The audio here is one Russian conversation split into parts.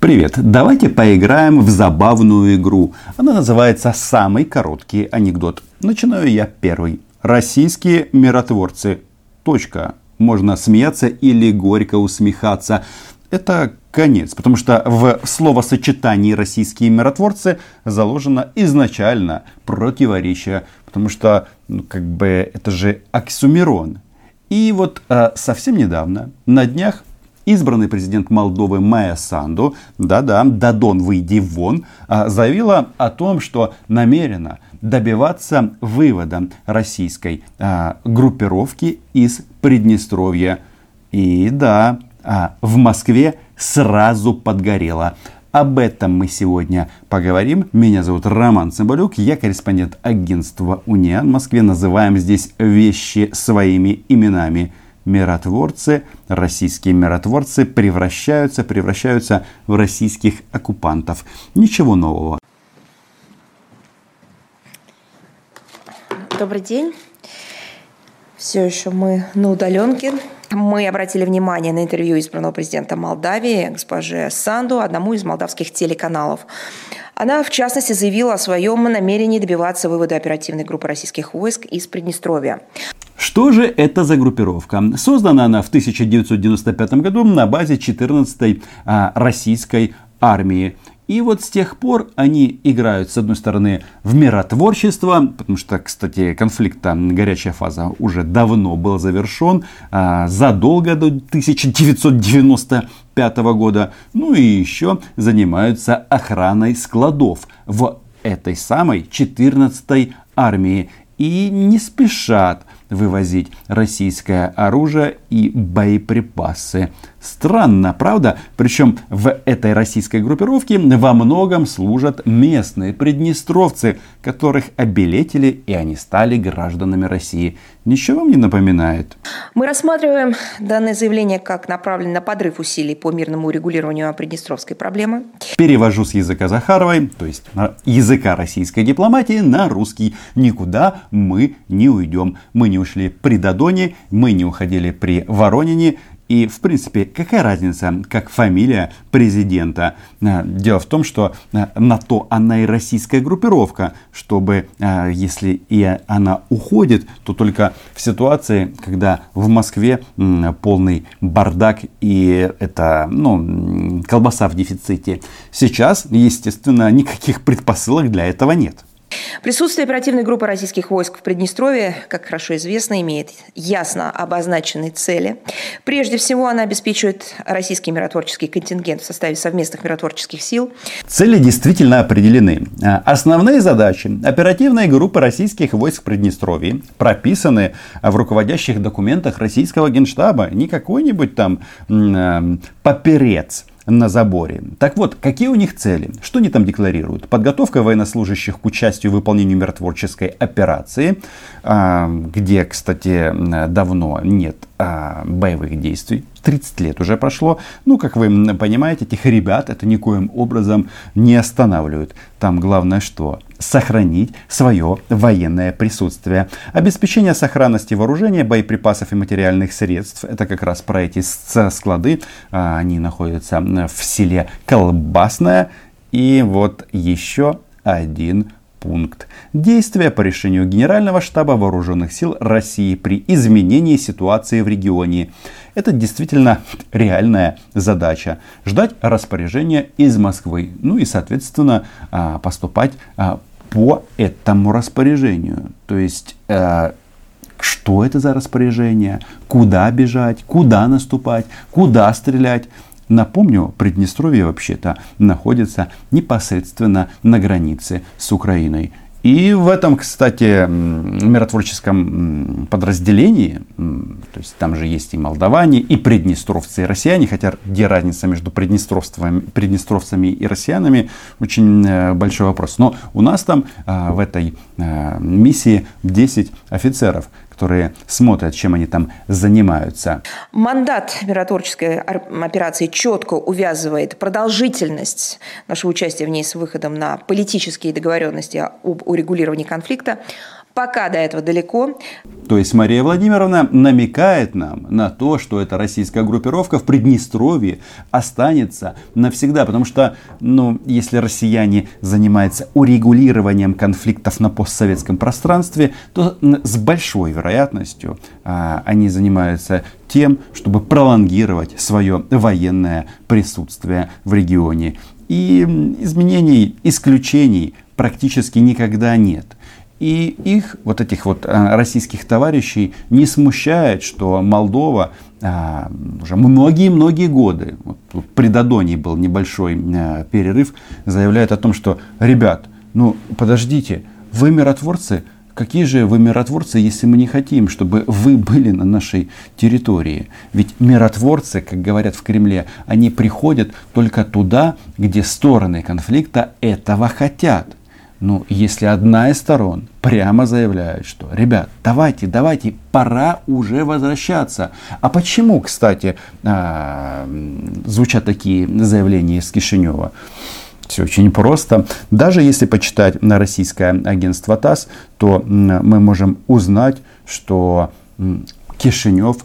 Привет! Давайте поиграем в забавную игру. Она называется «Самый короткий анекдот». Начинаю я первый. Российские миротворцы. Точка. Можно смеяться или горько усмехаться. Это конец, потому что в словосочетании «российские миротворцы» заложено изначально противоречие, потому что ну, как бы это же оксюмерон. И вот э, совсем недавно, на днях, избранный президент Молдовы Майя Санду, да-да, Дадон, выйди вон, а, заявила о том, что намерена добиваться вывода российской а, группировки из Приднестровья. И да, а, в Москве сразу подгорело. Об этом мы сегодня поговорим. Меня зовут Роман Цымбалюк, я корреспондент агентства Униан в Москве. Называем здесь вещи своими именами – миротворцы, российские миротворцы превращаются, превращаются в российских оккупантов. Ничего нового. Добрый день. Все еще мы на удаленке. Мы обратили внимание на интервью избранного президента Молдавии, госпожи Санду, одному из молдавских телеканалов. Она, в частности, заявила о своем намерении добиваться вывода оперативной группы российских войск из Приднестровья. Что же это за группировка? Создана она в 1995 году на базе 14-й а, российской армии. И вот с тех пор они играют, с одной стороны, в миротворчество, потому что, кстати, конфликт, горячая фаза уже давно был завершен, а, задолго до 1995 года. Ну и еще занимаются охраной складов в этой самой 14-й армии. И не спешат вывозить российское оружие и боеприпасы. Странно, правда? Причем в этой российской группировке во многом служат местные приднестровцы, которых обелетили и они стали гражданами России. Ничего вам не напоминает? Мы рассматриваем данное заявление как направленное на подрыв усилий по мирному урегулированию приднестровской проблемы. Перевожу с языка Захаровой, то есть языка российской дипломатии, на русский. Никуда мы не уйдем. Мы не ушли при Додоне, мы не уходили при Воронине, и, в принципе, какая разница, как фамилия президента? Э, дело в том, что э, на то она и российская группировка, чтобы, э, если и она уходит, то только в ситуации, когда в Москве полный бардак и это, ну, колбаса в дефиците. Сейчас, естественно, никаких предпосылок для этого нет. Присутствие оперативной группы российских войск в Приднестровье, как хорошо известно, имеет ясно обозначенные цели. Прежде всего, она обеспечивает российский миротворческий контингент в составе совместных миротворческих сил. Цели действительно определены. Основные задачи оперативной группы российских войск в Приднестровье прописаны в руководящих документах российского генштаба. Не какой-нибудь там э, поперец на заборе. Так вот, какие у них цели? Что они там декларируют? Подготовка военнослужащих к участию в выполнении миротворческой операции, а, где, кстати, давно нет а, боевых действий. 30 лет уже прошло. Ну, как вы понимаете, этих ребят это никоим образом не останавливает. Там главное что? Сохранить свое военное присутствие. Обеспечение сохранности вооружения, боеприпасов и материальных средств. Это как раз про эти склады. А, они находятся в селе Колбасное. И вот еще один пункт. Действия по решению Генерального штаба Вооруженных сил России при изменении ситуации в регионе. Это действительно реальная задача. Ждать распоряжения из Москвы. Ну и, соответственно, а, поступать а, по этому распоряжению. То есть э, что это за распоряжение, куда бежать, куда наступать, куда стрелять. Напомню, Приднестровье вообще-то находится непосредственно на границе с Украиной. И в этом, кстати, миротворческом подразделении, то есть там же есть и молдаване, и приднестровцы, и россияне, хотя где разница между приднестровцами, приднестровцами и россиянами, очень э, большой вопрос. Но у нас там а, в этой а, миссии 10 офицеров, которые смотрят, чем они там занимаются. Мандат миротворческой операции четко увязывает продолжительность нашего участия в ней с выходом на политические договоренности об урегулировании конфликта Пока до этого далеко. То есть Мария Владимировна намекает нам на то, что эта российская группировка в Приднестровье останется навсегда. Потому что, ну, если россияне занимаются урегулированием конфликтов на постсоветском пространстве, то с большой вероятностью а, они занимаются тем, чтобы пролонгировать свое военное присутствие в регионе. И изменений, исключений практически никогда нет. И их, вот этих вот а, российских товарищей, не смущает, что Молдова а, уже многие-многие годы, вот при Додоне был небольшой а, перерыв, заявляет о том, что, ребят, ну подождите, вы миротворцы, какие же вы миротворцы, если мы не хотим, чтобы вы были на нашей территории? Ведь миротворцы, как говорят в Кремле, они приходят только туда, где стороны конфликта этого хотят. Ну, если одна из сторон прямо заявляет, что, ребят, давайте, давайте, пора уже возвращаться. А почему, кстати, а, звучат такие заявления из Кишинева? Все очень просто. Даже если почитать на российское агентство ТАСС, то мы можем узнать, что Кишинев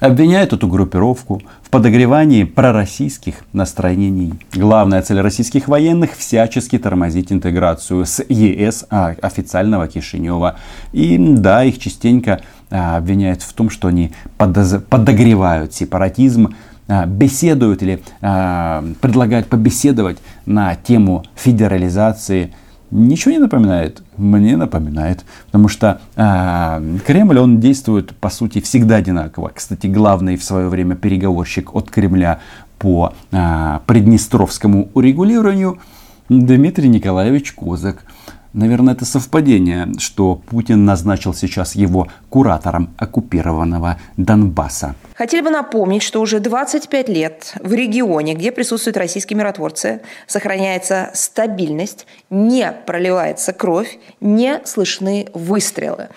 обвиняет эту группировку в подогревании пророссийских настроений. Главная цель российских военных – всячески тормозить интеграцию с ЕС а, официального Кишинева. И да, их частенько а, обвиняют в том, что они подогревают сепаратизм, а, беседуют или предлагают побеседовать на тему федерализации – Ничего не напоминает? Мне напоминает. Потому что э, Кремль, он действует, по сути, всегда одинаково. Кстати, главный в свое время переговорщик от Кремля по э, приднестровскому урегулированию Дмитрий Николаевич Козак. Наверное, это совпадение, что Путин назначил сейчас его куратором оккупированного Донбасса. Хотели бы напомнить, что уже 25 лет в регионе, где присутствуют российские миротворцы, сохраняется стабильность, не проливается кровь, не слышны выстрелы.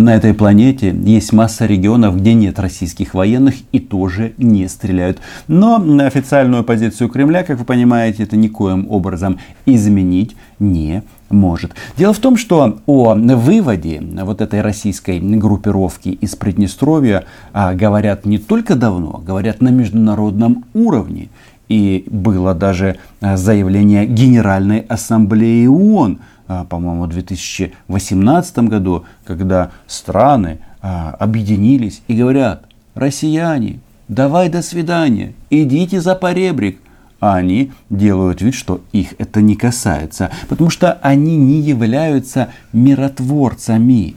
На этой планете есть масса регионов, где нет российских военных и тоже не стреляют. Но на официальную позицию Кремля, как вы понимаете, это никоим образом изменить не может. Дело в том, что о выводе вот этой российской группировки из Приднестровья а, говорят не только давно, говорят на международном уровне. И было даже а, заявление Генеральной Ассамблеи ООН, по-моему, в 2018 году, когда страны а, объединились и говорят, россияне, давай до свидания, идите за поребрик, а они делают вид, что их это не касается, потому что они не являются миротворцами.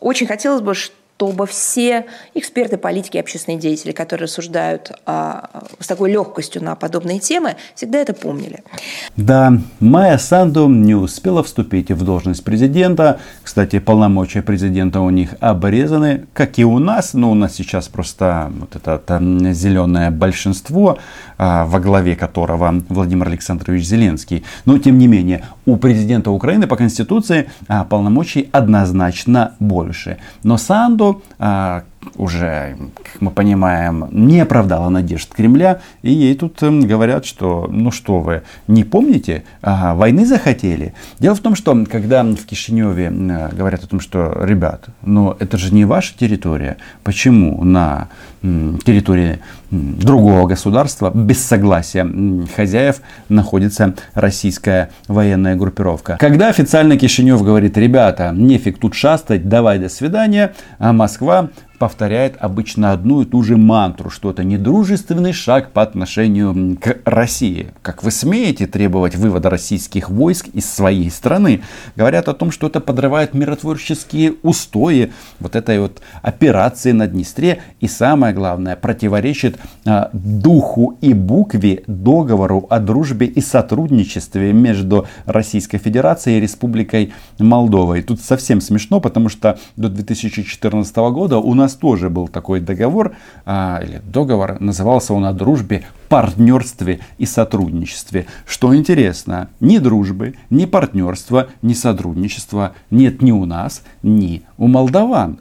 Очень хотелось бы, чтобы все эксперты, политики, общественные деятели, которые рассуждают а, с такой легкостью на подобные темы, всегда это помнили. Да, Майя Санду не успела вступить в должность президента. Кстати, полномочия президента у них обрезаны, как и у нас. Но у нас сейчас просто вот это, это зеленое большинство, а, во главе которого Владимир Александрович Зеленский. Но, тем не менее, у президента Украины по Конституции а, полномочий однозначно больше. Но Санду а, уже, как мы понимаем, не оправдала надежд Кремля. И ей тут эм, говорят, что ну что вы, не помните, ага, войны захотели. Дело в том, что когда в Кишиневе э, говорят о том, что, ребят, ну это же не ваша территория, почему на территории другого государства без согласия хозяев находится российская военная группировка. Когда официально Кишинев говорит, ребята, нефиг тут шастать, давай до свидания, а Москва повторяет обычно одну и ту же мантру, что это недружественный шаг по отношению к России. Как вы смеете требовать вывода российских войск из своей страны? Говорят о том, что это подрывает миротворческие устои вот этой вот операции на Днестре. И самое главное, противоречит а, духу и букве договору о дружбе и сотрудничестве между Российской Федерацией и Республикой Молдова. И тут совсем смешно, потому что до 2014 года у нас нас тоже был такой договор, а, или договор, назывался он о дружбе, партнерстве и сотрудничестве. Что интересно, ни дружбы, ни партнерства, ни сотрудничества нет ни у нас, ни у молдаван.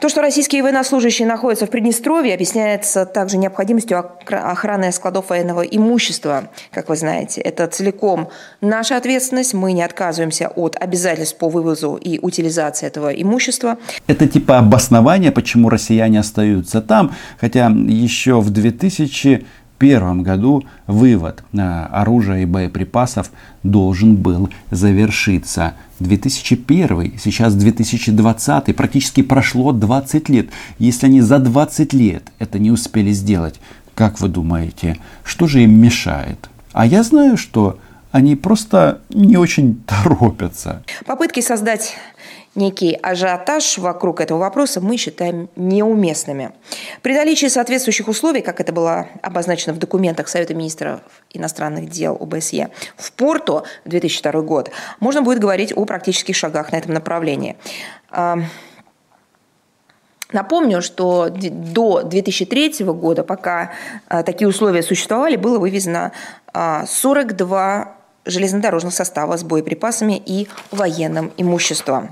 То, что российские военнослужащие находятся в Приднестровье, объясняется также необходимостью охраны складов военного имущества. Как вы знаете, это целиком наша ответственность. Мы не отказываемся от обязательств по вывозу и утилизации этого имущества. Это типа обоснование, почему россияне остаются там, хотя еще в 2000 1991 году вывод э, оружия и боеприпасов должен был завершиться. 2001, сейчас 2020, практически прошло 20 лет. Если они за 20 лет это не успели сделать, как вы думаете, что же им мешает? А я знаю, что они просто не очень торопятся. Попытки создать некий ажиотаж вокруг этого вопроса мы считаем неуместными. При наличии соответствующих условий, как это было обозначено в документах Совета министров иностранных дел ОБСЕ, в Порту в 2002 год, можно будет говорить о практических шагах на этом направлении. Напомню, что до 2003 года, пока а, такие условия существовали, было вывезено 42 а, железнодорожных состава с боеприпасами и военным имуществом.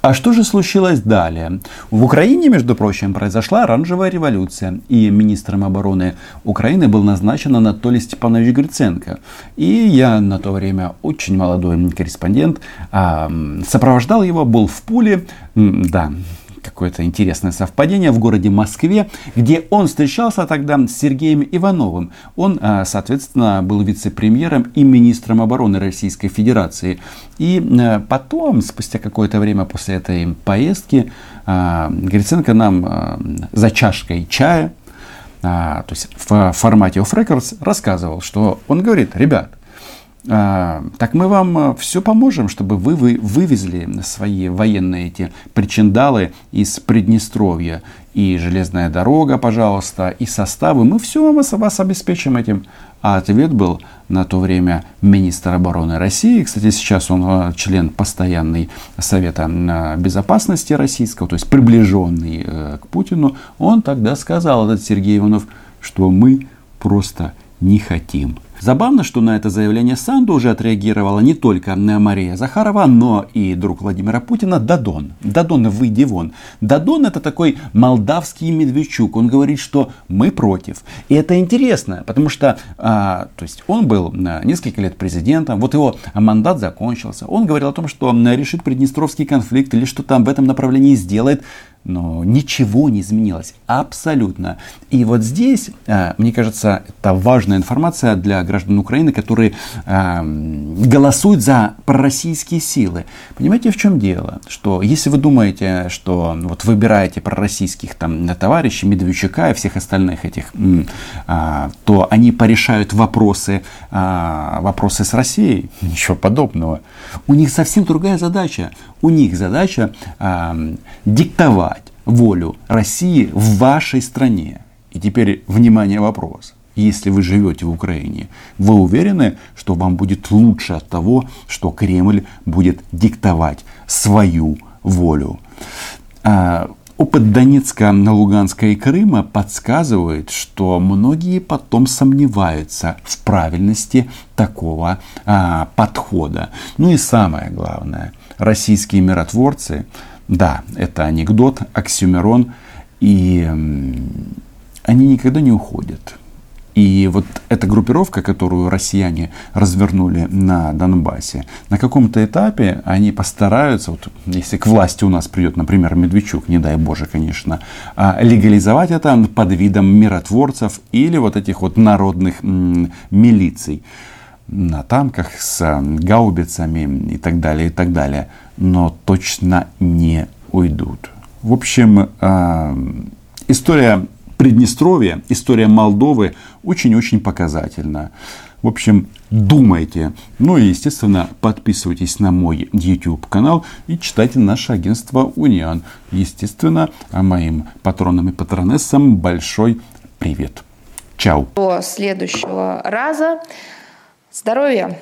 А что же случилось далее? В Украине, между прочим, произошла оранжевая революция, и министром обороны Украины был назначен Анатолий Степанович Гриценко. И я на то время очень молодой корреспондент, сопровождал его, был в Пуле, да, какое-то интересное совпадение в городе Москве, где он встречался тогда с Сергеем Ивановым. Он, а, соответственно, был вице-премьером и министром обороны Российской Федерации. И а, потом, спустя какое-то время после этой поездки, а, Гриценко нам за чашкой чая, то есть в формате Off Records, рассказывал, что он говорит, ребят, так мы вам э, все поможем, чтобы вы, вы вывезли свои военные эти причиндалы из Приднестровья. И железная дорога, пожалуйста, и составы. Мы все вас, вас обеспечим этим. А ответ был на то время министр обороны России. Кстати, сейчас он э, член постоянный Совета э, Безопасности Российского, то есть приближенный к Путину. Он тогда сказал, этот Сергей Иванов, что мы просто не хотим. Забавно, что на это заявление Санду уже отреагировала не только Мария Захарова, но и друг Владимира Путина Дадон. Дадон, выйди вон. Дадон это такой молдавский Медведчук. Он говорит, что мы против. И это интересно, потому что а, то есть он был а, несколько лет президентом, вот его мандат закончился. Он говорил о том, что решит Приднестровский конфликт или что там в этом направлении сделает но ничего не изменилось. Абсолютно. И вот здесь, э, мне кажется, это важная информация для граждан Украины, которые э, голосуют за пророссийские силы. Понимаете, в чем дело? Что если вы думаете, что вот выбираете пророссийских там товарищей, Медведчука и всех остальных этих, а, то они порешают вопросы, а, вопросы с Россией, ничего подобного. У них совсем другая задача. У них задача диктовать волю России в вашей стране. И теперь, внимание, вопрос. Если вы живете в Украине, вы уверены, что вам будет лучше от того, что Кремль будет диктовать свою волю? А, опыт Донецка, Луганска и Крыма подсказывает, что многие потом сомневаются в правильности такого а, подхода. Ну и самое главное, российские миротворцы да, это анекдот, оксюмерон, и они никогда не уходят. И вот эта группировка, которую россияне развернули на Донбассе, на каком-то этапе они постараются, вот если к власти у нас придет, например, Медведчук, не дай боже, конечно, а, легализовать это под видом миротворцев или вот этих вот народных милиций на танках с гаубицами и так далее, и так далее но точно не уйдут. В общем, а, история Приднестровья, история Молдовы очень-очень показательна. В общем, думайте. Ну и, естественно, подписывайтесь на мой YouTube канал и читайте наше агентство Униан. Естественно, моим патронам и патронессам большой привет. Чао. До следующего раза здоровья!